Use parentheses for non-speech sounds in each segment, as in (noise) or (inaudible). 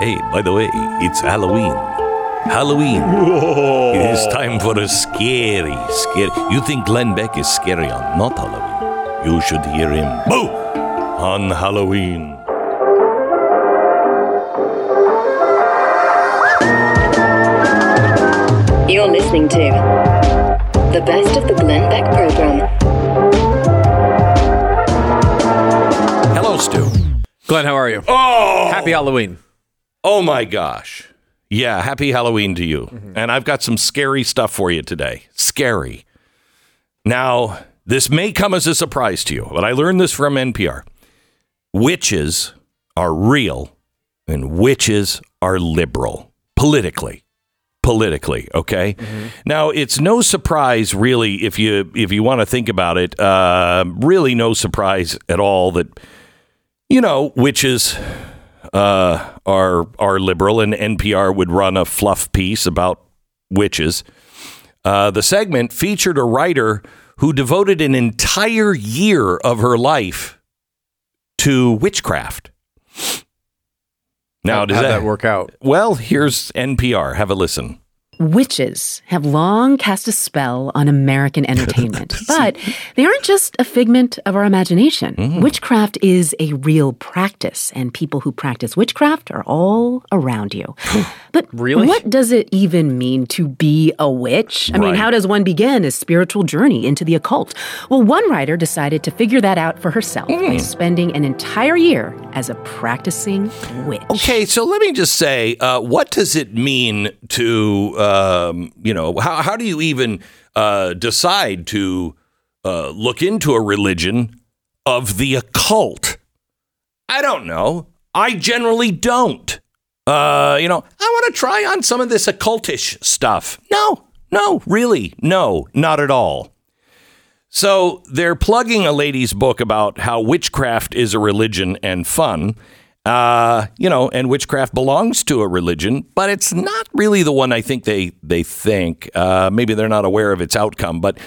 Hey, by the way, it's Halloween. Halloween. It is time for a scary, scary. You think Glenn Beck is scary on not Halloween? You should hear him. Boo! On Halloween. You're listening to the best of the Glenn Beck program. Glenn, how are you? Oh, Happy Halloween. oh my gosh. Yeah, happy Halloween to you. And I've got some scary stuff for you today. Scary. Now, this may come as a surprise to you, but I learned this from NPR. Witches are real and witches are liberal politically. Politically, okay. Now it's no surprise, really, if you if you want to think about it. Uh, really, no surprise at all that you know witches uh, are are liberal, and NPR would run a fluff piece about witches. Uh, the segment featured a writer who devoted an entire year of her life to witchcraft. Now, How, does that, that work out? Well, here's NPR. Have a listen. Witches have long cast a spell on American (laughs) entertainment, but they aren't just a figment of our imagination. Mm. Witchcraft is a real practice, and people who practice witchcraft are all around you. (gasps) But Really? what does it even mean to be a witch? I mean, how does one begin a spiritual journey into the occult? Well, one writer decided to figure that out for herself by Mm. spending an entire year as a practicing witch. Okay, so let me just say, uh, what does it mean to, um, you know, how, how do you even uh, decide to uh, look into a religion of the occult? I don't know. I generally don't. Uh, you know, I want to try on some of this occultish stuff. No, no, really, no, not at all. So they're plugging a lady's book about how witchcraft is a religion and fun. Uh, you know, and witchcraft belongs to a religion, but it's not really the one I think they they think. Uh, maybe they're not aware of its outcome, but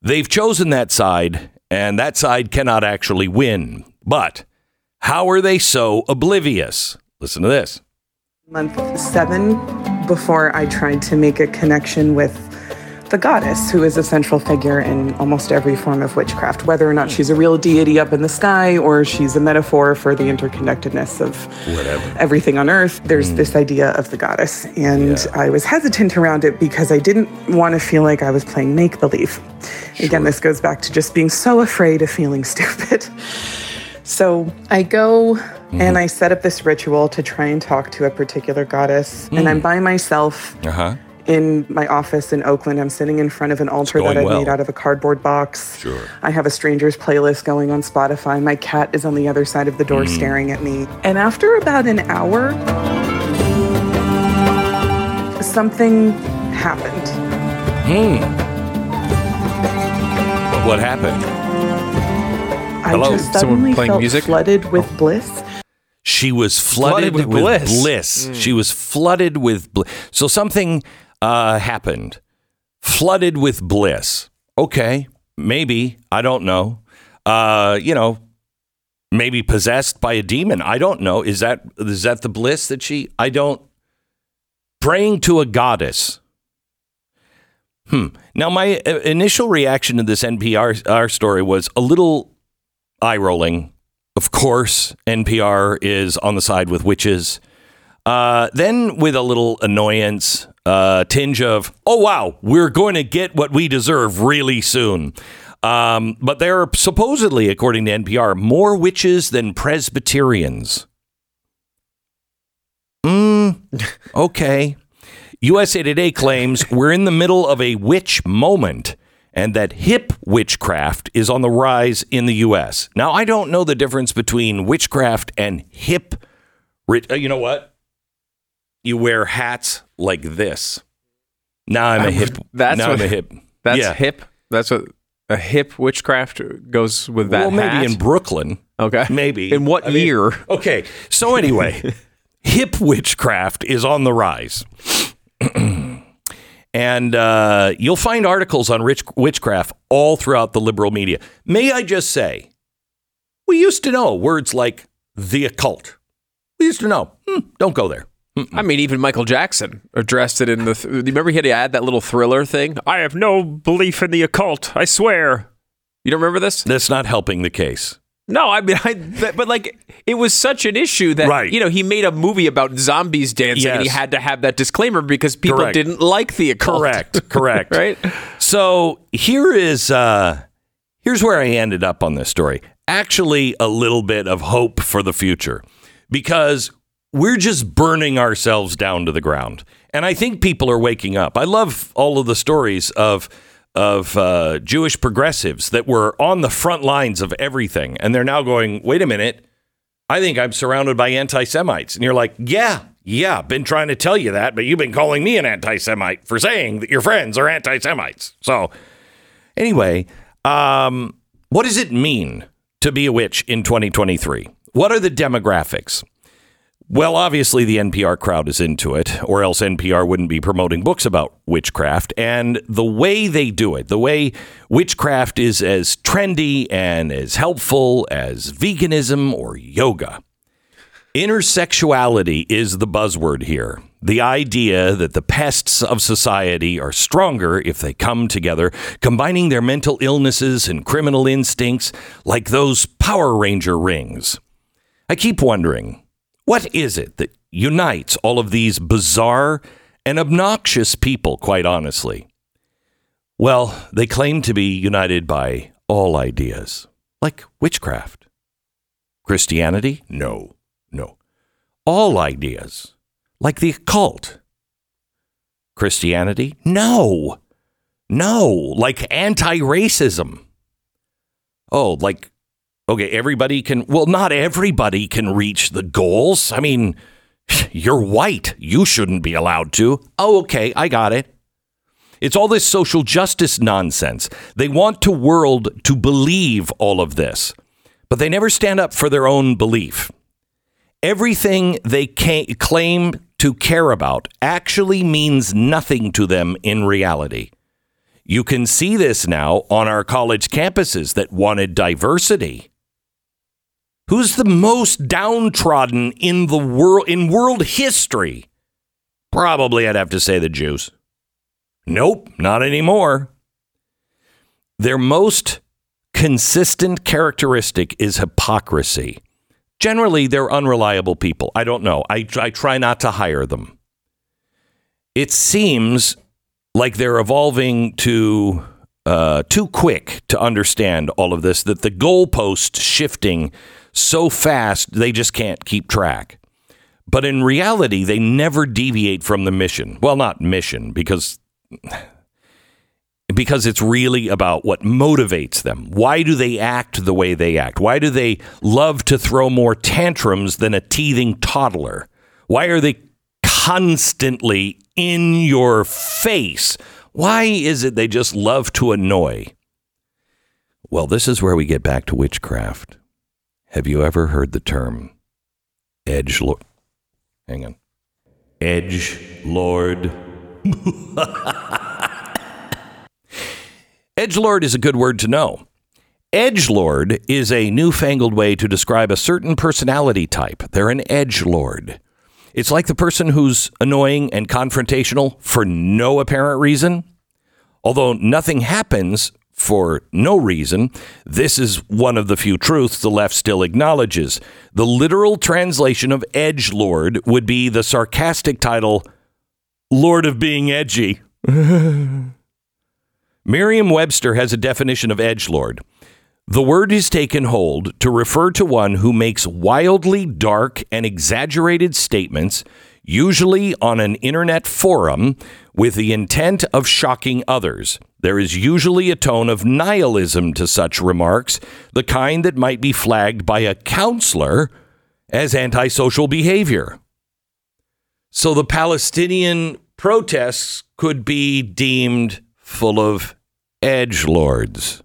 they've chosen that side, and that side cannot actually win. But how are they so oblivious? Listen to this. month seven before I tried to make a connection with the goddess, who is a central figure in almost every form of witchcraft, whether or not she's a real deity up in the sky or she's a metaphor for the interconnectedness of Whatever. everything on earth. There's mm. this idea of the goddess. And I was hesitant around it because I didn't want to feel like I was playing make believe. Again, this goes back to just being so afraid of feeling (laughs) stupid. So I go mm-hmm. and I set up this ritual to try and talk to a particular goddess. And I'm mm. by myself Uh huh. In my office in Oakland. I'm sitting in front of an altar that I well. made out of a cardboard box. Sure. I have a stranger's playlist going on Spotify. My cat is on the other side of the door staring at me. And after about an hour, something happened. Hmm. What happened? Hello? I just Someone suddenly playing felt music? flooded with bliss. She was flooded, Flooded with with, bliss. bliss. She was flooded with bliss. So something uh, happened. Flooded with bliss. Okay, maybe I don't know. Uh, you know, maybe possessed by a demon. I don't know. Is that is that the bliss that she? I don't. Praying to a goddess. Hmm. Now, my uh, initial reaction to this NPR story was a little eye rolling. Of course, NPR is on the side with witches. Uh, then, with a little annoyance, uh, tinge of, oh, wow, we're going to get what we deserve really soon. Um, but there are supposedly, according to NPR, more witches than Presbyterians. Mm, (laughs) okay. USA Today claims we're in the middle of a witch moment and that hip witchcraft is on the rise in the U.S. Now, I don't know the difference between witchcraft and hip. uh, You know what? You wear hats like this. Now I'm a hip. That's now what- I'm a hip. (laughs) That's yeah. hip. That's what a hip witchcraft goes with that well, maybe hat. in Brooklyn. okay. Maybe. In what I mean- year? Okay. So anyway, (laughs) hip witchcraft is on the rise. (clears throat) and uh, you'll find articles on rich witchcraft all throughout the liberal media. May I just say, we used to know words like the occult, We Used to know. Hmm, don't go there. I mean, even Michael Jackson addressed it in the. Th- remember, he had to add that little thriller thing. I have no belief in the occult. I swear. You don't remember this? That's not helping the case. No, I mean, I, but, but like, it was such an issue that Right. you know he made a movie about zombies dancing, and he had to have that disclaimer because people Correct. didn't like the occult. Correct. (laughs) Correct. right? So here is uh here's where I ended up on this story. Actually, a little bit of hope for the future because we're just burning ourselves down to the ground. And I think people are waking up. I love all of the stories of of uh, Jewish progressives that were on the front lines of everything, and they're now going, "Wait a minute, I think I'm surrounded by anti Semites. And you're like, yeah, yeah, been trying to tell you that, but you've been calling me an anti Semite for saying that your friends are anti Semites. So, anyway, um, what does it mean to be a witch in 2023? What are the demographics? Well, obviously, the NPR crowd is into it, or else NPR wouldn't be promoting books about witchcraft. And the way they do it, the way witchcraft is as trendy and as helpful as veganism or yoga. Intersexuality is the buzzword here. The idea that the pests of society are stronger if they come together, combining their mental illnesses and criminal instincts like those Power Ranger rings. I keep wondering what is it that unites all of these bizarre and obnoxious people, quite honestly? Well, they claim to be united by all ideas, like witchcraft. Christianity? No, no. All ideas, like the occult. Christianity? No, no. Like anti racism. Oh, like okay, everybody can, well, not everybody can reach the goals. I mean, (sighs) you're white. You shouldn't be allowed to. Oh, okay, I got it. It's all this social justice nonsense. They want the world to believe all of this, but they never stand up for their own belief. Everything they claim to care about actually means nothing to them in reality. You can see this now on our college campuses that wanted diversity. Who's the most downtrodden in the world in world history? Probably I'd have to say the Jews. Nope, not anymore. Their most consistent characteristic is hypocrisy. Generally, they're unreliable people. I don't know. I, I try not to hire them. It seems like they're evolving to uh, too quick to understand all of this, that the goalposts shifting so fast they just can't keep track. But in reality, they never deviate from the mission. Well, not mission, because because it's really about what motivates them. Why do they act the way they act? Why do they love to throw more tantrums than a teething toddler? Why are they constantly in your face? Why is it they just love to annoy? Well, this is where we get back to witchcraft. Have you ever heard the term edge lord? Hang on. Edge lord. (laughs) Edgelord is a good word to know. Edge lord is a newfangled way to describe a certain personality type. They're an edge lord. It's like the person who's annoying and confrontational for no apparent reason. Although nothing happens for no reason, this is one of the few truths the left still acknowledges. The literal translation of edge lord would be the sarcastic title, Lord of Being Edgy. (laughs) Merriam Webster has a definition of edge lord. The word is taken hold to refer to one who makes wildly dark and exaggerated statements, usually on an internet forum, with the intent of shocking others. There is usually a tone of nihilism to such remarks, the kind that might be flagged by a counselor as antisocial behavior. So the Palestinian protests could be deemed full of edge lords.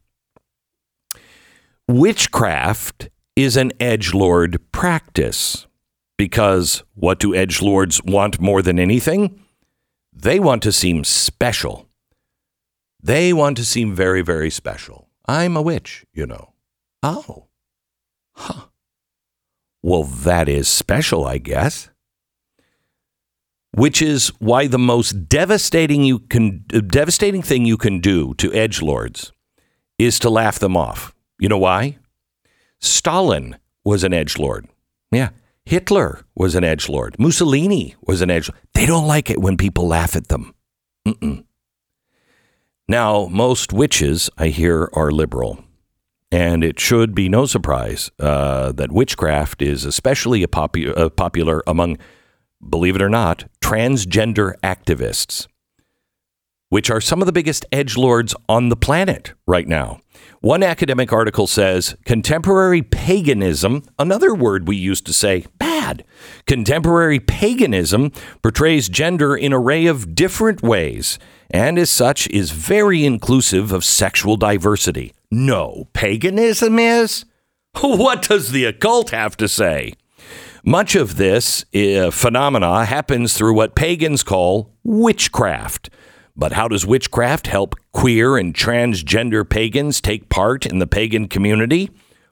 Witchcraft is an edge lord practice because what do edge lords want more than anything? They want to seem special. They want to seem very, very special. I'm a witch, you know. Oh. Huh. Well, that is special, I guess. Which is why the most devastating you can devastating thing you can do to edge lords is to laugh them off. You know why? Stalin was an edge lord. Yeah. Hitler was an edge lord. Mussolini was an edge. They don't like it when people laugh at them. Mm-mm. Now, most witches, I hear, are liberal. And it should be no surprise uh, that witchcraft is especially popu- uh, popular among, believe it or not, transgender activists, which are some of the biggest edge lords on the planet right now. One academic article says contemporary paganism, another word we used to say bad, contemporary paganism portrays gender in array of different ways and as such is very inclusive of sexual diversity. No, paganism is? (laughs) What does the occult have to say? Much of this uh, phenomena happens through what pagans call witchcraft. But how does witchcraft help queer and transgender pagans take part in the pagan community?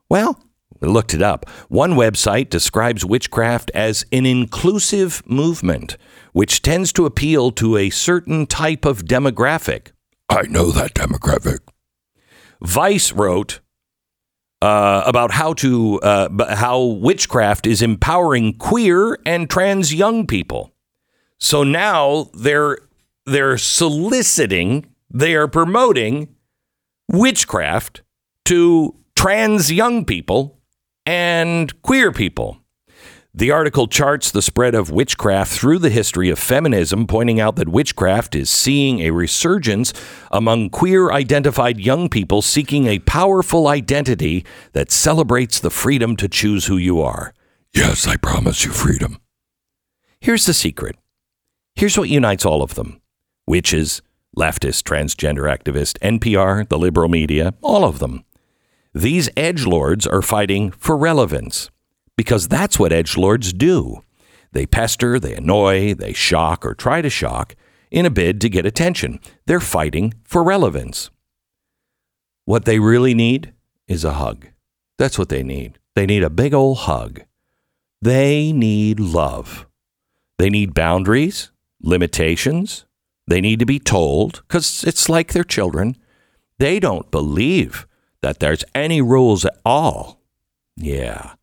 Well, we looked it up. One website describes witchcraft as an inclusive movement, which tends to appeal to a certain type of demographic. I know that demographic. Vice wrote uh, about how to uh, how witchcraft is empowering queer and trans young people. So now they're they're soliciting, they are promoting witchcraft to trans young people and queer people. The article charts the spread of witchcraft through the history of feminism, pointing out that witchcraft is seeing a resurgence among queer identified young people seeking a powerful identity that celebrates the freedom to choose who you are. Yes, I promise you freedom. Here's the secret. Here's what unites all of them witches, leftist, transgender activist, NPR, the liberal media, all of them. These edge lords are fighting for relevance because that's what edge lords do. They pester, they annoy, they shock or try to shock in a bid to get attention. They're fighting for relevance. What they really need is a hug. That's what they need. They need a big old hug. They need love. They need boundaries, limitations. They need to be told because it's like their children. They don't believe that there's any rules at all. Yeah.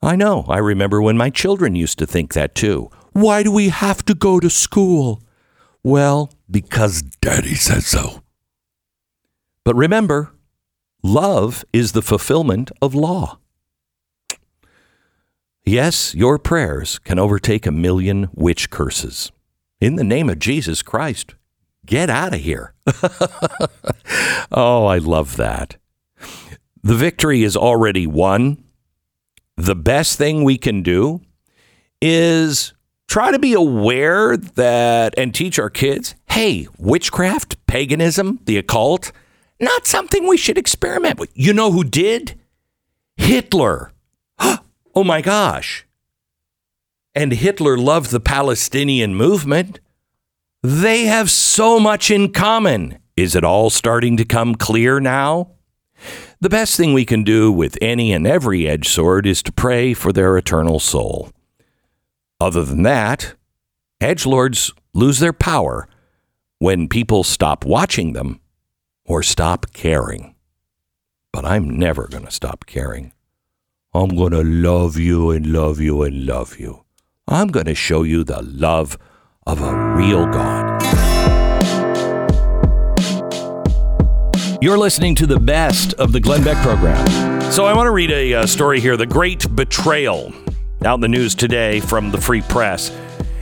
I know. I remember when my children used to think that too. Why do we have to go to school? Well, because daddy says so. But remember, love is the fulfillment of law. Yes, your prayers can overtake a million witch curses. In the name of Jesus Christ, get out of here. (laughs) oh, I love that. The victory is already won. The best thing we can do is try to be aware that and teach our kids hey, witchcraft, paganism, the occult, not something we should experiment with. You know who did? Hitler. (gasps) Oh my gosh. And Hitler loved the Palestinian movement. They have so much in common. Is it all starting to come clear now? The best thing we can do with any and every edge sword is to pray for their eternal soul. Other than that, edge lords lose their power when people stop watching them or stop caring. But I'm never going to stop caring. I'm going to love you and love you and love you. I'm going to show you the love of a real God. You're listening to the best of the Glenn Beck program. So I want to read a uh, story here The Great Betrayal, out in the news today from the Free Press.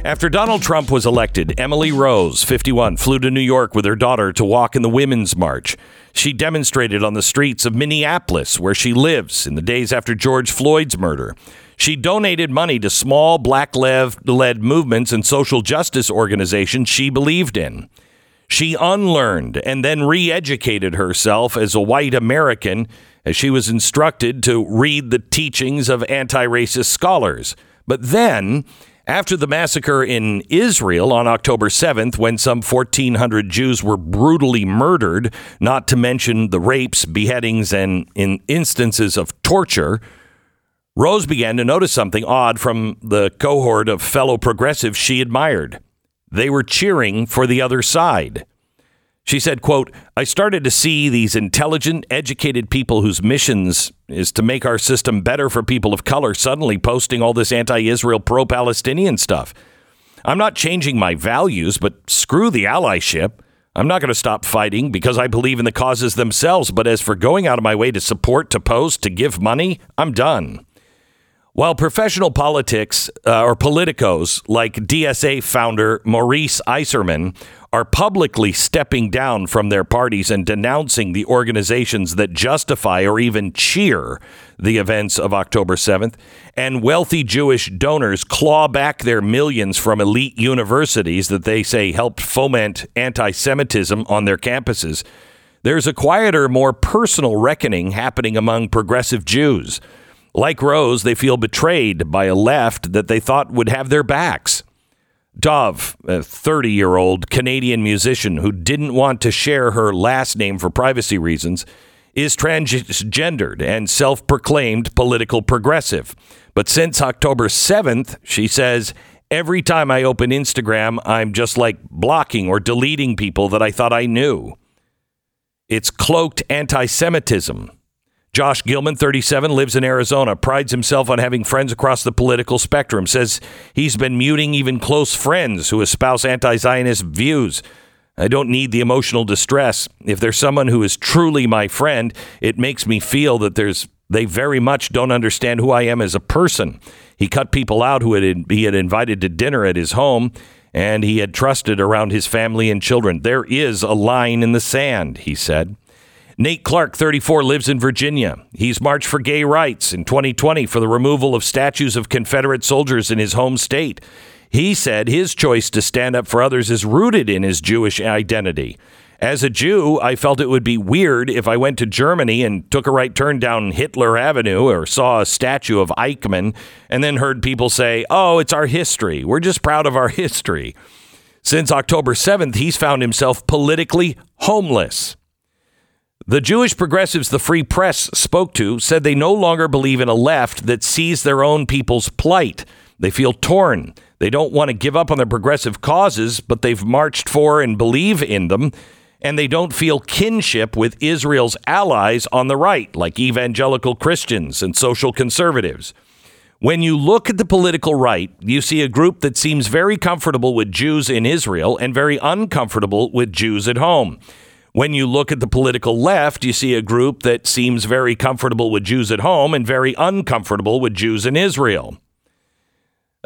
After Donald Trump was elected, Emily Rose, 51, flew to New York with her daughter to walk in the Women's March. She demonstrated on the streets of Minneapolis, where she lives, in the days after George Floyd's murder. She donated money to small black led movements and social justice organizations she believed in. She unlearned and then re educated herself as a white American as she was instructed to read the teachings of anti racist scholars. But then, after the massacre in Israel on October 7th, when some 1,400 Jews were brutally murdered, not to mention the rapes, beheadings, and in instances of torture, Rose began to notice something odd from the cohort of fellow progressives she admired. They were cheering for the other side. She said, quote, I started to see these intelligent, educated people whose missions is to make our system better for people of color suddenly posting all this anti-Israel, pro-Palestinian stuff. I'm not changing my values, but screw the allyship. I'm not going to stop fighting because I believe in the causes themselves. But as for going out of my way to support, to post, to give money, I'm done. While professional politics uh, or politicos like DSA founder Maurice Isserman are publicly stepping down from their parties and denouncing the organizations that justify or even cheer the events of October 7th, and wealthy Jewish donors claw back their millions from elite universities that they say helped foment anti Semitism on their campuses, there's a quieter, more personal reckoning happening among progressive Jews. Like Rose, they feel betrayed by a left that they thought would have their backs. Dove, a 30 year old Canadian musician who didn't want to share her last name for privacy reasons, is transgendered and self proclaimed political progressive. But since October 7th, she says, every time I open Instagram, I'm just like blocking or deleting people that I thought I knew. It's cloaked anti Semitism. Josh Gilman, 37, lives in Arizona, prides himself on having friends across the political spectrum, says he's been muting even close friends who espouse anti Zionist views. I don't need the emotional distress. If there's someone who is truly my friend, it makes me feel that there's they very much don't understand who I am as a person. He cut people out who had, he had invited to dinner at his home and he had trusted around his family and children. There is a line in the sand, he said. Nate Clark, 34, lives in Virginia. He's marched for gay rights in 2020 for the removal of statues of Confederate soldiers in his home state. He said his choice to stand up for others is rooted in his Jewish identity. As a Jew, I felt it would be weird if I went to Germany and took a right turn down Hitler Avenue or saw a statue of Eichmann and then heard people say, oh, it's our history. We're just proud of our history. Since October 7th, he's found himself politically homeless. The Jewish progressives the Free Press spoke to said they no longer believe in a left that sees their own people's plight. They feel torn. They don't want to give up on their progressive causes, but they've marched for and believe in them. And they don't feel kinship with Israel's allies on the right, like evangelical Christians and social conservatives. When you look at the political right, you see a group that seems very comfortable with Jews in Israel and very uncomfortable with Jews at home. When you look at the political left, you see a group that seems very comfortable with Jews at home and very uncomfortable with Jews in Israel.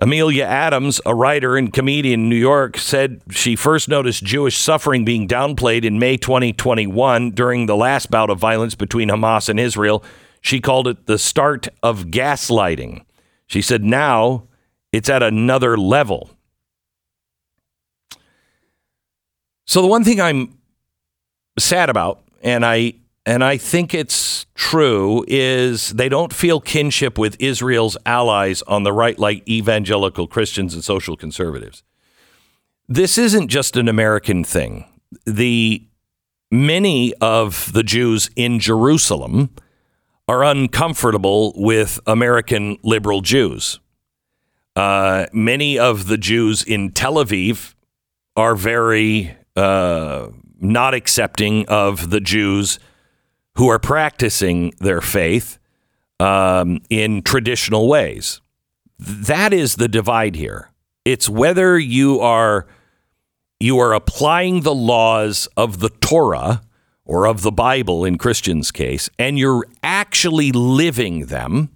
Amelia Adams, a writer and comedian in New York, said she first noticed Jewish suffering being downplayed in May 2021 during the last bout of violence between Hamas and Israel. She called it the start of gaslighting. She said now it's at another level. So the one thing I'm sad about, and I and I think it's true, is they don't feel kinship with Israel's allies on the right, like evangelical Christians and social conservatives. This isn't just an American thing. The many of the Jews in Jerusalem are uncomfortable with American liberal Jews. Uh, many of the Jews in Tel Aviv are very uh, not accepting of the Jews who are practicing their faith um, in traditional ways. That is the divide here. It's whether you are you are applying the laws of the Torah or of the Bible in Christians' case, and you're actually living them,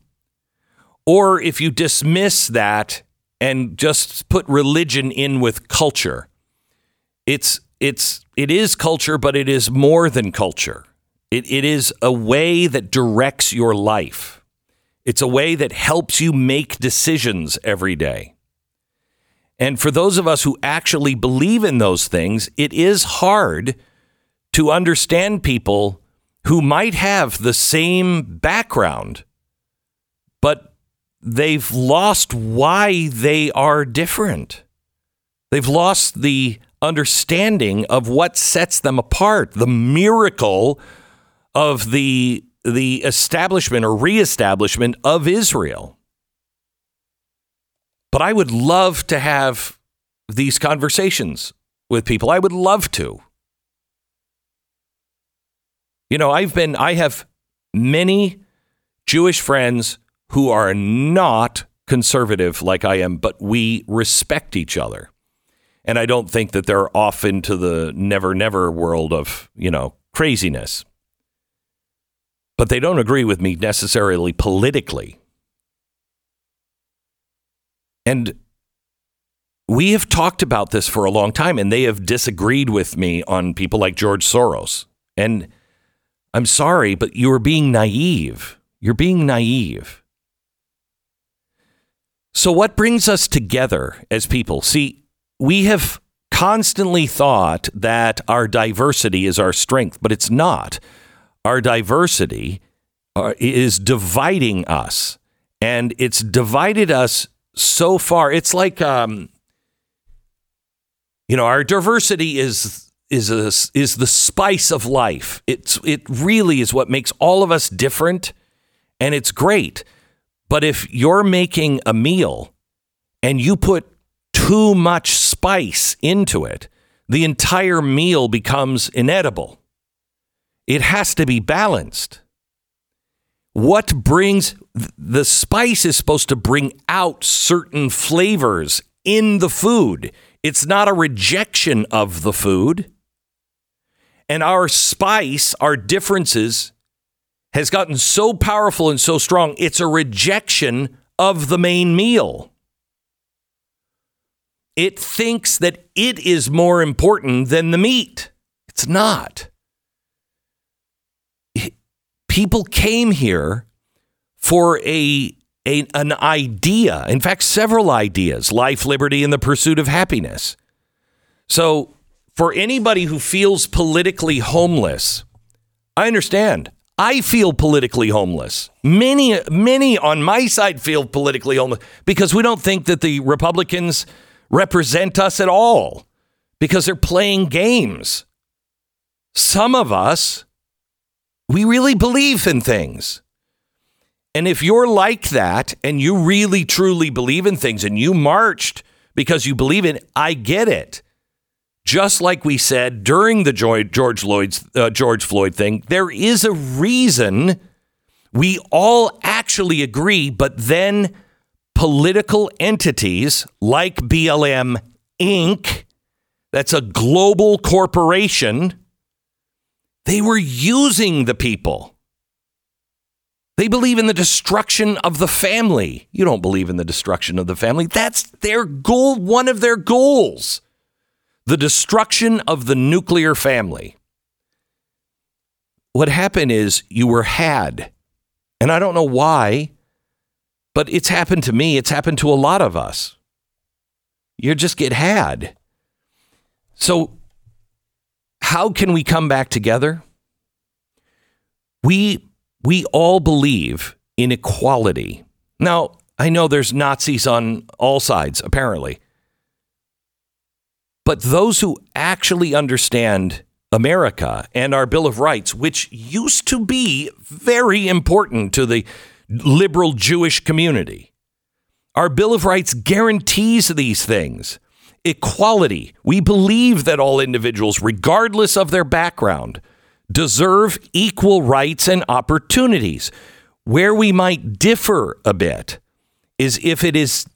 or if you dismiss that and just put religion in with culture. It's it's it is culture, but it is more than culture. It, it is a way that directs your life. It's a way that helps you make decisions every day. And for those of us who actually believe in those things, it is hard to understand people who might have the same background, but they've lost why they are different. They've lost the understanding of what sets them apart, the miracle of the the establishment or reestablishment of Israel. But I would love to have these conversations with people. I would love to. You know, I've been, I have many Jewish friends who are not conservative like I am, but we respect each other. And I don't think that they're off into the never, never world of, you know, craziness. But they don't agree with me necessarily politically. And we have talked about this for a long time, and they have disagreed with me on people like George Soros. And I'm sorry, but you are being naive. You're being naive. So, what brings us together as people? See, we have constantly thought that our diversity is our strength, but it's not. Our diversity uh, is dividing us, and it's divided us so far. It's like, um, you know, our diversity is is a, is the spice of life. It's it really is what makes all of us different, and it's great. But if you're making a meal and you put too much spice into it, the entire meal becomes inedible. It has to be balanced. What brings the spice is supposed to bring out certain flavors in the food. It's not a rejection of the food. And our spice, our differences, has gotten so powerful and so strong, it's a rejection of the main meal. It thinks that it is more important than the meat. It's not. People came here for a, a an idea, in fact, several ideas life, liberty, and the pursuit of happiness. So, for anybody who feels politically homeless, I understand. I feel politically homeless. Many, many on my side feel politically homeless because we don't think that the Republicans represent us at all because they're playing games. Some of us, we really believe in things. And if you're like that and you really truly believe in things and you marched because you believe in I get it just like we said during the George Floyd's uh, George Floyd thing, there is a reason we all actually agree, but then political entities like BLM Inc., that's a global corporation, they were using the people. They believe in the destruction of the family. You don't believe in the destruction of the family. That's their goal, one of their goals the destruction of the nuclear family. What happened is you were had. And I don't know why, but it's happened to me. It's happened to a lot of us. You just get had. So, how can we come back together? We, we all believe in equality. Now, I know there's Nazis on all sides, apparently. But those who actually understand America and our Bill of Rights, which used to be very important to the liberal Jewish community, our Bill of Rights guarantees these things. Equality. We believe that all individuals, regardless of their background, deserve equal rights and opportunities. Where we might differ a bit is if it is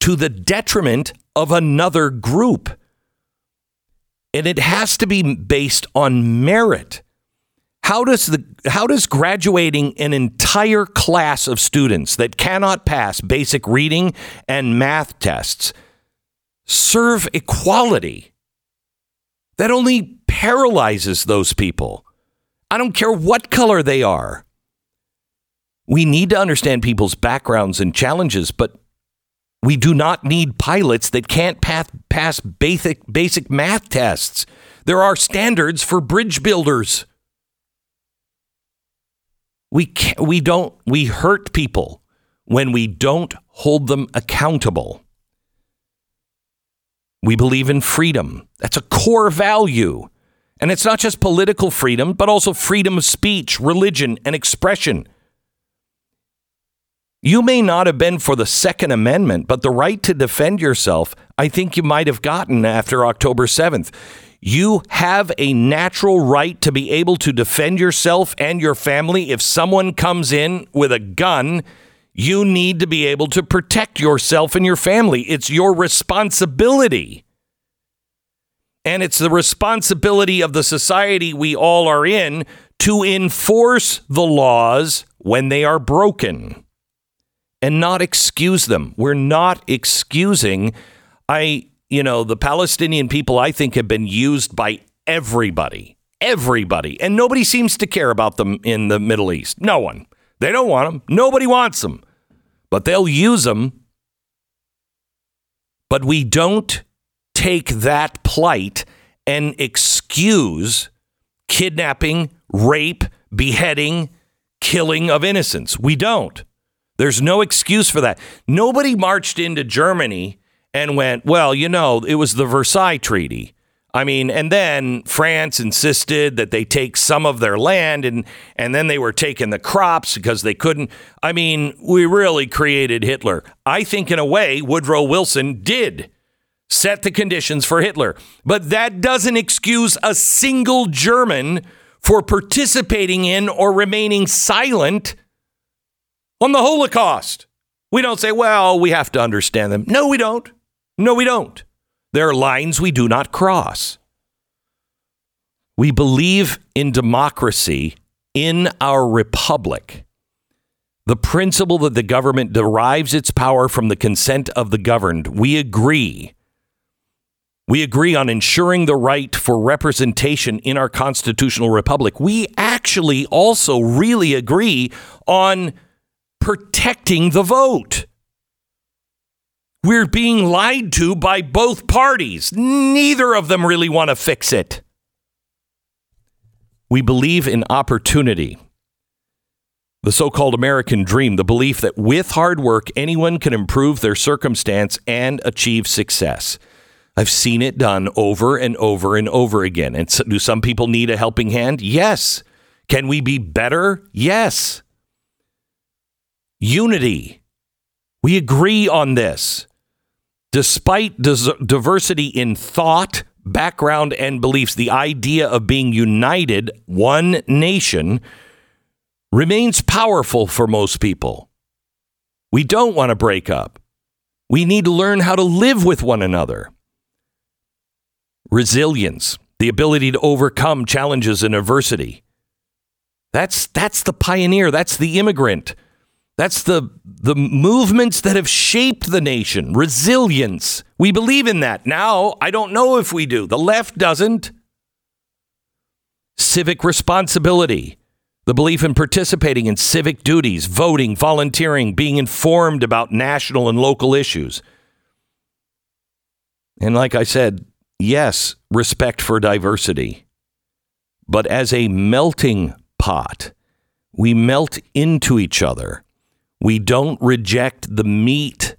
to the detriment of another group and it has to be based on merit. How does the how does graduating an entire class of students that cannot pass basic reading and math tests serve equality? That only paralyzes those people. I don't care what color they are. We need to understand people's backgrounds and challenges, but we do not need pilots that can't pass, pass basic, basic math tests. There are standards for bridge builders. We, can't, we don't, we hurt people when we don't hold them accountable. We believe in freedom. That's a core value. And it's not just political freedom, but also freedom of speech, religion, and expression. You may not have been for the Second Amendment, but the right to defend yourself, I think you might have gotten after October 7th. You have a natural right to be able to defend yourself and your family. If someone comes in with a gun, you need to be able to protect yourself and your family. It's your responsibility. And it's the responsibility of the society we all are in to enforce the laws when they are broken and not excuse them. We're not excusing. I, you know, the Palestinian people, I think, have been used by everybody, everybody. And nobody seems to care about them in the Middle East. No one. They don't want them. Nobody wants them. But they'll use them. But we don't take that plight and excuse kidnapping, rape, beheading, killing of innocents. We don't. There's no excuse for that. Nobody marched into Germany and went, well, you know, it was the Versailles Treaty. I mean, and then France insisted that they take some of their land and and then they were taking the crops because they couldn't. I mean, we really created Hitler. I think in a way Woodrow Wilson did set the conditions for Hitler. But that doesn't excuse a single German for participating in or remaining silent on the Holocaust. We don't say, well, we have to understand them. No, we don't. No, we don't. There are lines we do not cross. We believe in democracy in our republic. The principle that the government derives its power from the consent of the governed. We agree. We agree on ensuring the right for representation in our constitutional republic. We actually also really agree on protecting the vote. We're being lied to by both parties. Neither of them really want to fix it. We believe in opportunity. The so called American dream, the belief that with hard work, anyone can improve their circumstance and achieve success. I've seen it done over and over and over again. And so, do some people need a helping hand? Yes. Can we be better? Yes. Unity. We agree on this. Despite diversity in thought, background, and beliefs, the idea of being united, one nation, remains powerful for most people. We don't want to break up. We need to learn how to live with one another. Resilience, the ability to overcome challenges and adversity. That's, that's the pioneer, that's the immigrant. That's the, the movements that have shaped the nation. Resilience. We believe in that. Now, I don't know if we do. The left doesn't. Civic responsibility. The belief in participating in civic duties, voting, volunteering, being informed about national and local issues. And like I said, yes, respect for diversity. But as a melting pot, we melt into each other. We don't reject the meat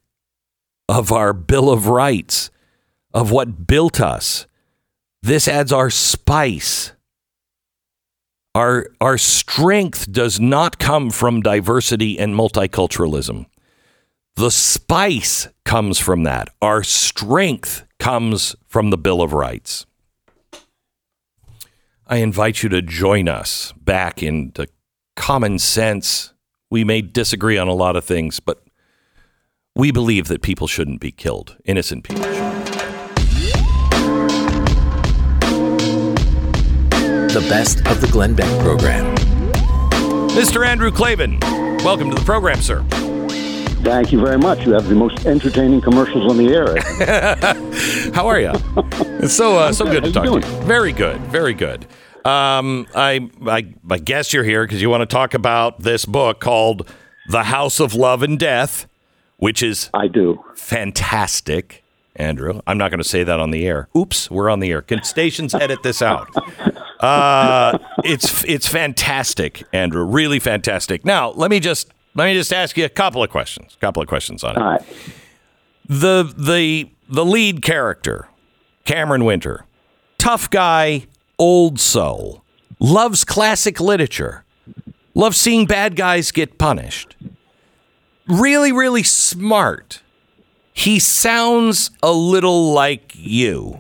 of our Bill of Rights, of what built us. This adds our spice. Our, our strength does not come from diversity and multiculturalism. The spice comes from that. Our strength comes from the Bill of Rights. I invite you to join us back into common sense. We may disagree on a lot of things, but we believe that people shouldn't be killed. Innocent people shouldn't. The best of the Glenn Beck program. Mr. Andrew Klavan, welcome to the program, sir. Thank you very much. You have the most entertaining commercials on the air. (laughs) How are you? It's so uh, so good to How talk you to you. Very good, very good. Um, I, I I guess you're here because you want to talk about this book called The House of Love and Death, which is I do. fantastic. Andrew, I'm not going to say that on the air. Oops, we're on the air. Can stations edit this out? (laughs) Uh, it's it's fantastic, Andrew. Really fantastic. Now, let me just let me just ask you a couple of questions. A couple of questions on it right. the the the lead character, Cameron Winter, tough guy, old soul, loves classic literature, loves seeing bad guys get punished. Really, really smart. He sounds a little like you.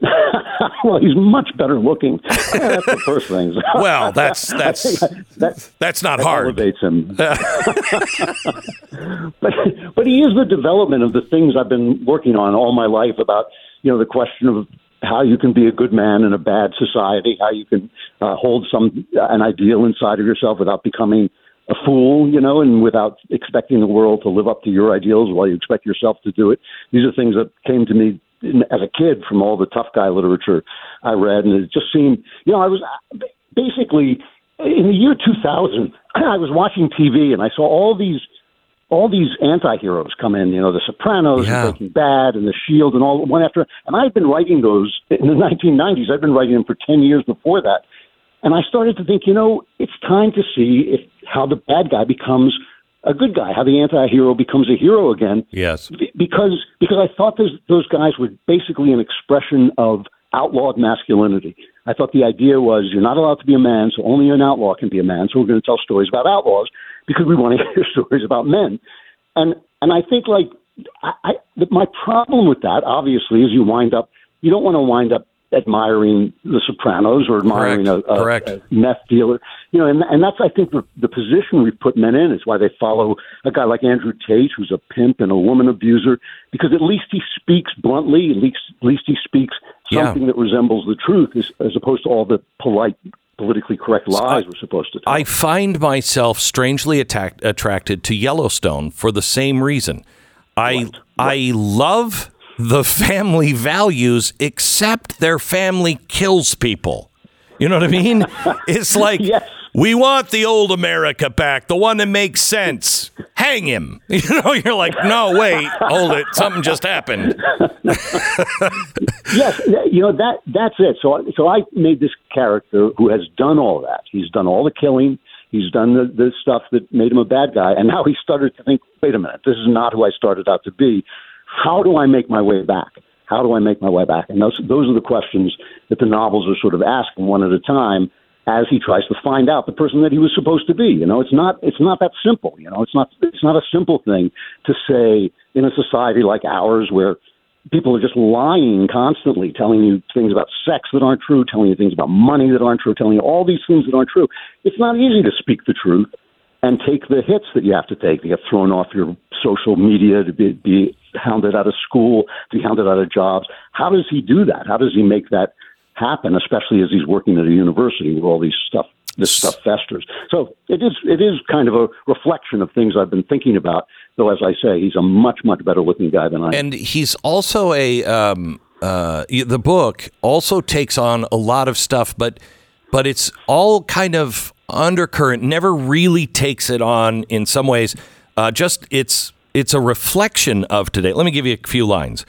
(laughs) well, he's much better looking. (laughs) that's the first thing. (laughs) Well, that's that's that, that's not that hard. elevates him. but but he is the development of the things I've been working on all my life about you know the question of how you can be a good man in a bad society, how you can uh, hold some uh, an ideal inside of yourself without becoming a fool, you know, and without expecting the world to live up to your ideals while you expect yourself to do it. These are things that came to me in, as a kid from all the tough guy literature I read, and it just seemed, you know, I was basically in the year 2000. (clears throat) I was watching TV and I saw all these all these anti-heroes come in, you know, The Sopranos Yeah. and Breaking Bad and The Shield and all one after. And I'd been writing those in the (laughs) 1990s. I'd been writing them for 10 years before that. And I started to think, you know, it's time to see if how the bad guy becomes a good guy, how the anti-hero becomes a hero again. Yes. Be- Because because I thought those those guys were basically an expression of outlawed masculinity. I thought the idea was you're not allowed to be a man, so only an outlaw can be a man. So we're going to tell stories about outlaws because we want to (laughs) hear stories about men. And and I think like I, I my problem with that obviously is you wind up you don't want to wind up admiring The Sopranos or admiring Correct. a, a, Correct. a meth dealer. You know, and and that's I think the, the position we've put men in is why they follow a guy like Andrew Tate, who's a pimp and a woman abuser, because at least he speaks bluntly. At least at least he speaks Yeah. something that resembles the truth, as, as opposed to all the polite, politically correct lies we're supposed to tell. I find myself strangely attacked, attracted to Yellowstone for the same reason. I I love the family values, except their family kills people. You know what I mean? (laughs) It's like Yes. We want the old America back, the one that makes sense. Hang him. (laughs) You know, you're like, no, wait, hold it. Something just happened. (laughs) yes, you know that that's it. So so I made this character who has done all that. He's done all the killing. He's done the, the stuff that made him a bad guy, and now he started to think, wait a minute, this is not who I started out to be. How do I make my way back? How do I make my way back? And those those are the questions that the novels are sort of asking one at a time as he tries to find out the person that he was supposed to be. You know, it's not it's not that simple. You know, it's not it's not a simple thing to say in a society like ours where people are just lying constantly, telling you things about sex that aren't true, telling you things about money that aren't true, telling you all these things that aren't true. It's not easy to speak the truth and take the hits that you have to take to get thrown off your social media, to be, be hounded out of school, to be hounded out of jobs. How does he do that? How does he make that happen, especially as he's working at a university where all these stuff this stuff festers. So it is it is kind of a reflection of things I've been thinking about. Though, as I say, he's a much much better looking guy than I am. And he's also a um, uh, the book also takes on a lot of stuff, but but it's all kind of undercurrent. Never really takes it on in some ways. Uh, just it's it's a reflection of today. Let me give you a few lines.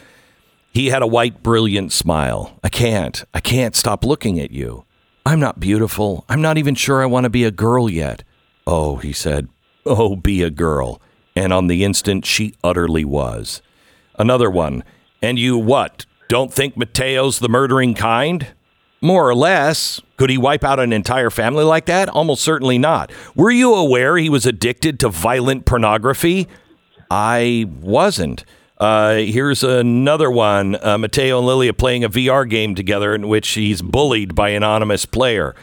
He had a white, brilliant smile. I can't. I can't stop looking at you. I'm not beautiful. I'm not even sure I want to be a girl yet. Oh, he said. Oh, be a girl. And on the instant, she utterly was. Another one. And you what? Don't think Mateo's the murdering kind? More or less. Could he wipe out an entire family like that? Almost certainly not. Were you aware he was addicted to violent pornography? I wasn't. Uh, here's another one. Uh, Mateo and Lilia playing a VR game together in which he's bullied by an anonymous player.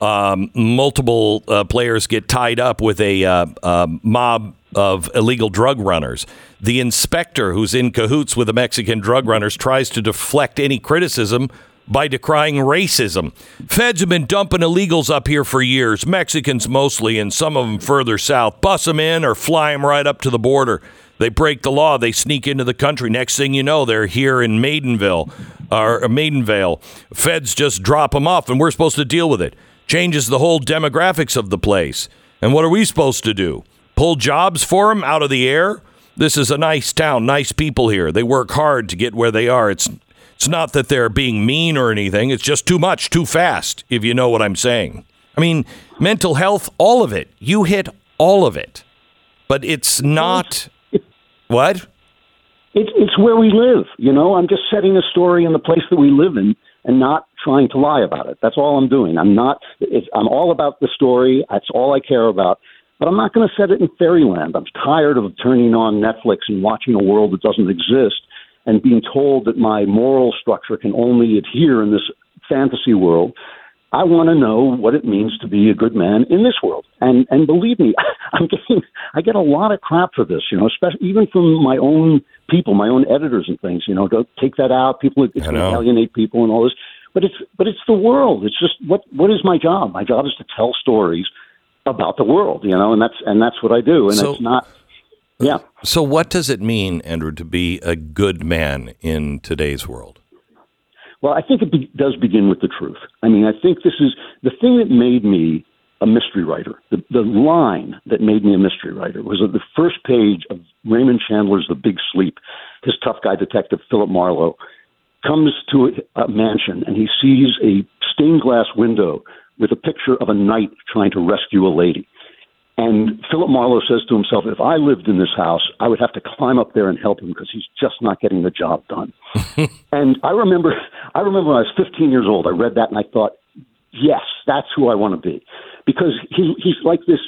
Um, multiple uh, players get tied up with a uh, uh, mob of illegal drug runners. The inspector, who's in cahoots with the Mexican drug runners, tries to deflect any criticism by decrying racism. Feds have been dumping illegals up here for years, Mexicans mostly, and some of them further south. Bus them in or fly them right up to the border. They break the law. They sneak into the country. Next thing you know, they're here in Maidenville or Maidenvale. Feds just drop them off, and we're supposed to deal with it. Changes the whole demographics of the place. And what are we supposed to do? Pull jobs for them out of the air? This is a nice town, nice people here. They work hard to get where they are. It's it's not that they're being mean or anything. It's just too much, too fast, if you know what I'm saying. I mean, mental health, all of it. You hit all of it. But it's not what? It's it's where we live. You know, I'm just setting a story in the place that we live in, and not trying to lie about it. That's all I'm doing. I'm not. I'm all about the story. That's all I care about. But I'm not going to set it in fairyland. I'm tired of turning on Netflix and watching a world that doesn't exist and being told that my moral structure can only adhere in this fantasy world. I want to know what it means to be a good man in this world. And and believe me, (laughs) I'm getting I get a lot of crap for this, you know, especially even from my own people, my own editors and things, you know, don't take that out. People it's going to alienate people and all this. But it's but it's the world. It's just what what is my job? My job is to tell stories about the world, you know, and that's and that's what I do. And So- it's not yeah. So, what does it mean, Andrew, to be a good man in today's world? Well, I think it be, does begin with the truth. I mean, I think this is the thing that made me a mystery writer. The, the line that made me a mystery writer was at the first page of Raymond Chandler's The Big Sleep. His tough guy detective, Philip Marlowe, comes to a, a mansion and he sees a stained glass window with a picture of a knight trying to rescue a lady. And Philip Marlowe says to himself, if I lived in this house, I would have to climb up there and help him because he's just not getting the job done. (laughs) and I remember, I remember when I was 15 years old, I read that and I thought, yes, that's who I want to be, because he, he's like this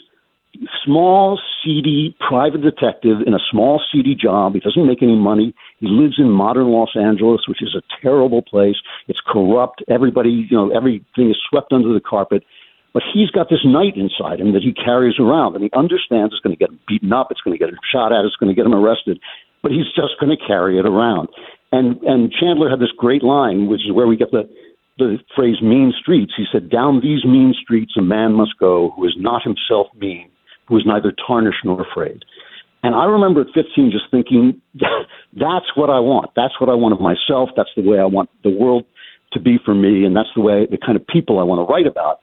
small, seedy private detective in a small, seedy job. He doesn't make any money. He lives in modern Los Angeles, which is a terrible place. It's corrupt. Everybody, you know, everything is swept under the carpet. But he's got this knight inside him that he carries around, and he understands it's going to get him beaten up, it's going to get him shot at, it's going to get him arrested, but he's just going to carry it around. And and Chandler had this great line, which is where we get the the phrase "mean streets." He said, "Down these mean streets, a man must go who is not himself mean, who is neither tarnished nor afraid." And I remember at 15 just thinking, (laughs) that's what I want. That's what I want of myself. That's the way I want the world to be for me, and that's the way the kind of people I want to write about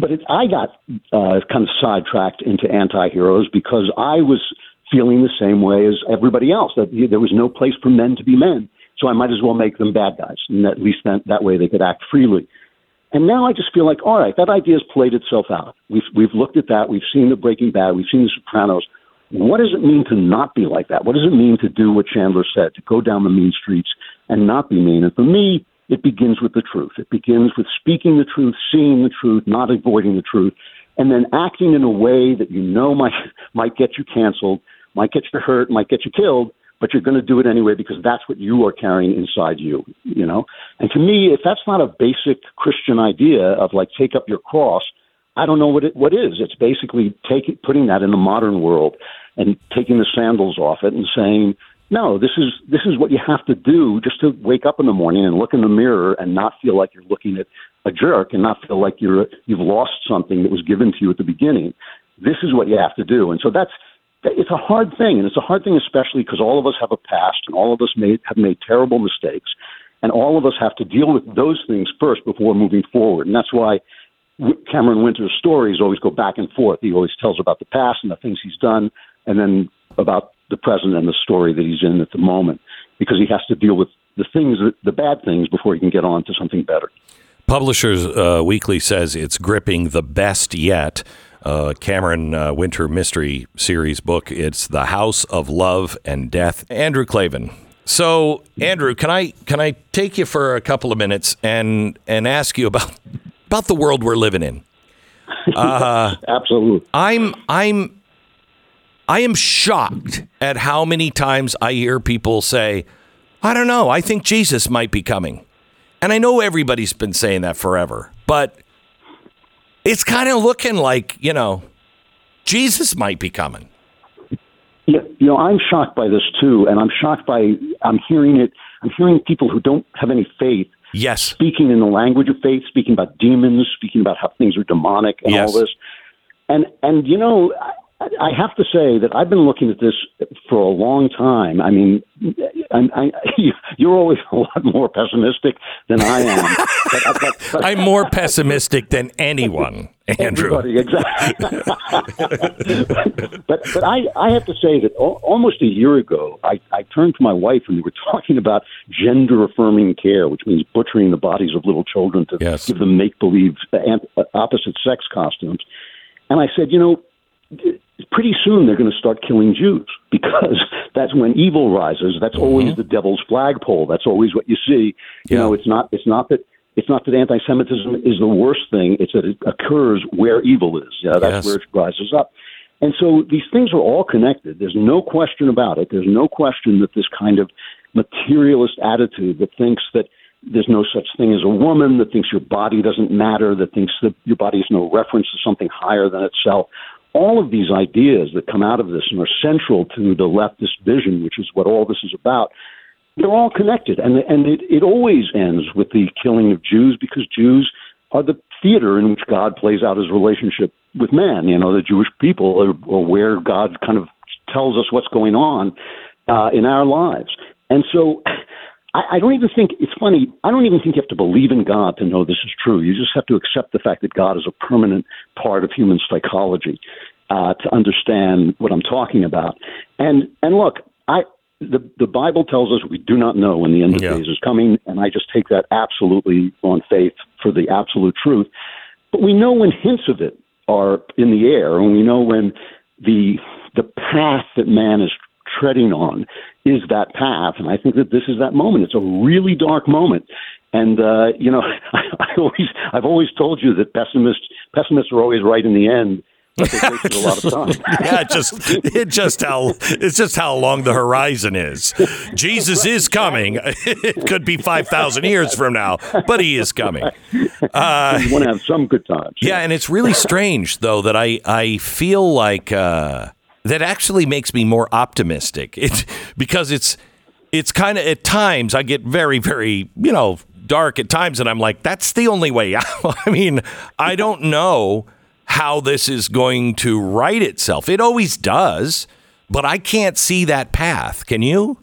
but it, I got uh, kind of sidetracked into anti-heroes because I was feeling the same way as everybody else that there was no place for men to be men, so I might as well make them bad guys, and at least that, that way they could act freely. And now I just feel like, all right, that idea has played itself out. We've we've looked at that. We've seen the Breaking Bad. We've seen the Sopranos. What does it mean to not be like that? What does it mean to do what Chandler said, to go down the mean streets and not be mean? And for me, it begins with the truth. It begins with speaking the truth, seeing the truth, not avoiding the truth, and then acting in a way that you know might (laughs) might get you canceled, might get you hurt, might get you killed, but you're going to do it anyway because that's what you are carrying inside you, you know? And to me, if that's not a basic Christian idea of like take up your cross, I don't know what it what is. It's basically taking putting that in the modern world and taking the sandals off it and saying, no, this is this is what you have to do just to wake up in the morning and look in the mirror and not feel like you're looking at a jerk and not feel like you're you've lost something that was given to you at the beginning. This is what you have to do, and so that's it's a hard thing, and it's a hard thing especially because all of us have a past and all of us made have made terrible mistakes, and all of us have to deal with those things first before moving forward, and that's why. Cameron Winter's stories always go back and forth. He always tells about the past and the things he's done, and then about the present and the story that he's in at the moment, because he has to deal with the things, that, the bad things, before he can get on to something better. Publishers uh, Weekly says it's gripping the best yet. Uh, Cameron uh, Winter mystery series book. It's The House of Love and Death. Andrew Klavan. So, Andrew, can I can I take you for a couple of minutes and and ask you about about the world we're living in? (laughs) Absolutely. I'm I'm I am shocked at how many times I hear people say, "I don't know, I think Jesus might be coming." And I know everybody's been saying that forever, but it's kind of looking like, you know, Jesus might be coming. Yeah, you know, I'm shocked by this too, and I'm shocked by I'm hearing it. I'm hearing people who don't have any faith Yes. speaking in the language of faith, speaking about demons, speaking about how things are demonic and Yes. all this. And and you know, I, have to say that I've been looking at this for a long time. I mean, I, I, you're always a lot more pessimistic than I am. (laughs) but, but, but I'm more pessimistic than anyone, Andrew. Exactly. (laughs) but but I, I have to say that al- almost a year ago, I, I turned to my wife and we were talking about gender affirming care, which means butchering the bodies of little children to Yes. give them make believe uh, uh, opposite sex costumes. And I said, you know, pretty soon they're going to start killing Jews (laughs) because that's when evil rises. That's mm-hmm. always the devil's flagpole. That's always what you see. You Yeah. know, it's not it's not that it's not that anti-Semitism is the worst thing. It's that it occurs where evil is. You know, that's Yes. where it rises up. And so these things are all connected. There's no question about it. There's no question that this kind of materialist attitude that thinks that there's no such thing as a woman, that thinks your body doesn't matter, that thinks that your body is no reference to something higher than itself. All of these ideas that come out of this and are central to the leftist vision, which is what all this is about, they're all connected. And, and it, it always ends with the killing of Jews because Jews are the theater in which God plays out his relationship with man. You know, the Jewish people are, are where God kind of tells us what's going on uh, in our lives. And so I, I don't even think it's funny. I don't even think you have to believe in God to know this is true. You just have to accept the fact that God is a permanent part of human psychology uh, to understand what I'm talking about. And and look, I the the Bible tells us we do not know when the end of Yeah. days is coming, and I just take that absolutely on faith for the absolute truth. But we know when hints of it are in the air, and we know when the the path that man is treading on is that path. And I think that this is that moment. It's a really dark moment. And uh, you know, I, (laughs) I always I've always told you that pessimists pessimists are always right in the end. But they wasted a lot of time. (laughs) yeah, just it just how it's just how long the horizon is. Jesus is coming. (laughs) It could be five thousand years from now, but he is coming. Uh, you want to have some good times. yeah, and it's really strange though that I I feel like uh, that actually makes me more optimistic. (laughs) It because it's it's kind of at times I get very very you know dark at times, and I'm like that's the only way. (laughs) I mean I don't know how this is going to right itself. It always does, but I can't see that path. Can you?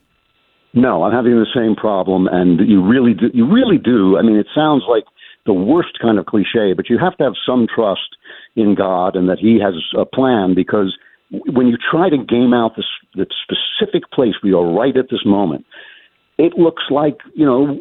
No, I'm having the same problem, and you really do. You really do. I mean, it sounds like the worst kind of cliche, but you have to have some trust in God and that He has a plan. Because when you try to game out this the specific place we are right at this moment, it looks like you know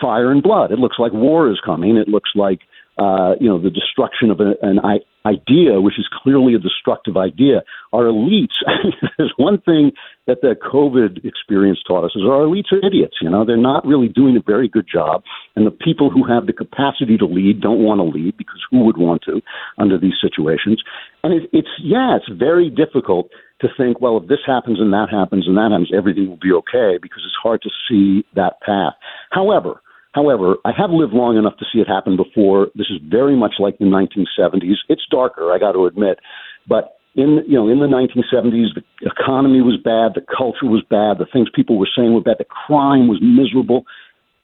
fire and blood. It looks like war is coming. It looks like uh, you know the destruction of a, an idea, which is clearly a destructive idea. Our elites. (laughs) there's one thing that the COVID experience taught us is our elites are idiots. You know, they're not really doing a very good job, and the people who have the capacity to lead don't want to lead because who would want to under these situations? And it, it's yeah, it's very difficult to think, well, if this happens and that happens and that happens, everything will be okay because it's hard to see that path. However, however, I have lived long enough to see it happen before. This is very much like the 1970s. It's darker, I got to admit, but in you know in the 1970s, the economy was bad, the culture was bad, the things people were saying were bad, the crime was miserable,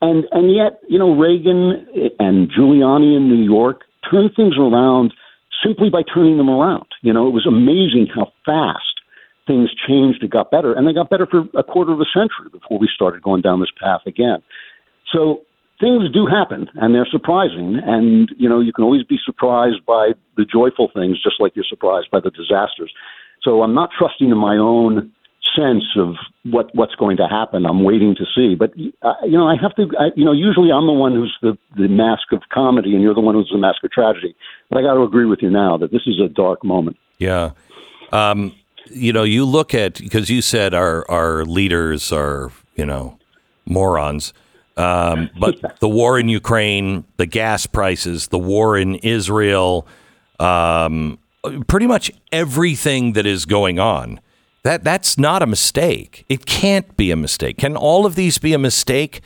and and yet you know Reagan and Giuliani in New York turned things around simply by turning them around. You know, it was amazing how fast things changed and got better, and they got better for a quarter of a century before we started going down this path again. So things do happen, and they're surprising. And you know, you can always be surprised by the joyful things, just like you're surprised by the disasters. So I'm not trusting in my own sense of what what's going to happen. I'm waiting to see. But uh, you know, I have to. I, you know, usually I'm the one who's the the mask of comedy, and you're the one who's the mask of tragedy. But I got to agree with you now that this is a dark moment. Yeah. Um, you know, you look at because you said our our leaders are you know morons. Um, but the war in Ukraine, the gas prices, the war in Israel, um, pretty much everything that is going on, that that's not a mistake. It can't be a mistake. Can all of these be a mistake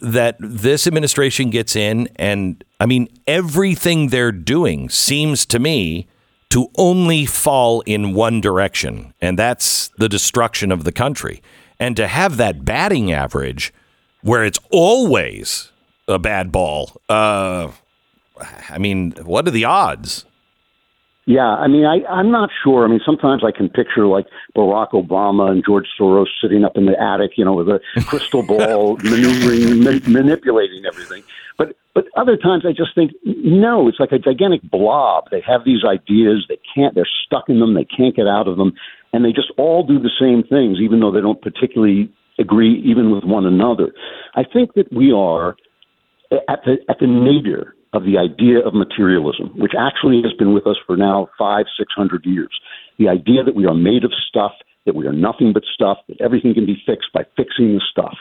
that this administration gets in? And I mean, everything they're doing seems to me to only fall in one direction, and that's the destruction of the country. And to have that batting average where it's always a bad ball, uh, I mean, what are the odds? Yeah, I mean, I, I'm not sure. I mean, sometimes I can picture like Barack Obama and George Soros sitting up in the attic, you know, with a crystal (laughs) ball, maneuvering, ma- manipulating everything. But but other times I just think, no, it's like a gigantic blob. They have these ideas, they can't, they're stuck in them, they can't get out of them, and they just all do the same things, even though they don't particularly agree even with one another. I think that we are at the at the nadir of the idea of materialism, which actually has been with us for now five, six hundred years. The idea that we are made of stuff, that we are nothing but stuff, that everything can be fixed by fixing the stuff.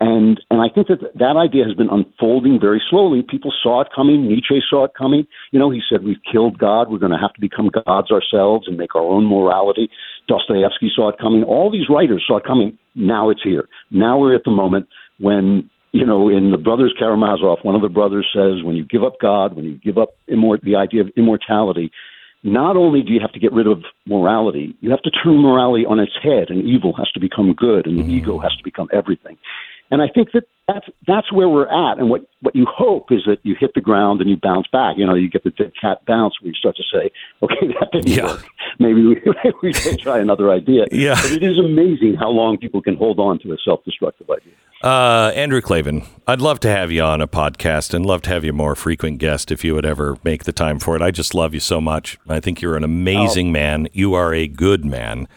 And and I think that that idea has been unfolding very slowly. People saw it coming. Nietzsche saw it coming. You know, he said we've killed God. We're going to have to become gods ourselves and make our own morality. Dostoevsky saw it coming. All these writers saw it coming. Now it's here. Now we're at the moment when you know, in the Brothers Karamazov, one of the brothers says, when you give up God, when you give up immort- the idea of immortality, not only do you have to get rid of morality, you have to turn morality on its head, and evil has to become good, and the ego has to become everything. And I think that that's that's where we're at. And what what you hope is that you hit the ground and you bounce back. You know, you get the dead cat bounce where you start to say, okay, (laughs) that didn't Yeah. work. Maybe we, (laughs) we should try another idea. Yeah. But it is amazing how long people can hold on to a self-destructive idea. Uh, Andrew Klavan, I'd love to have you on a podcast and love to have you more frequent guest if you would ever make the time for it. I just love you so much. I think you're an amazing Oh. man. You are a good man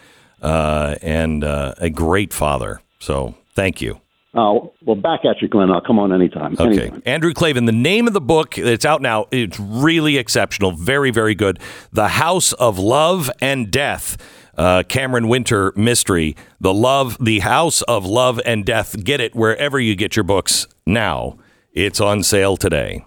uh, and uh, a great father. So thank you. Uh, well, back at you, Glenn. I'll come on anytime. Okay. Anytime. Andrew Klavan, the name of the book, it's out now. It's really exceptional. Very, very good. The House of Love and Death. Uh, Cameron Winter mystery. The love, the House of Love and Death. Get it wherever you get your books now. It's on sale today.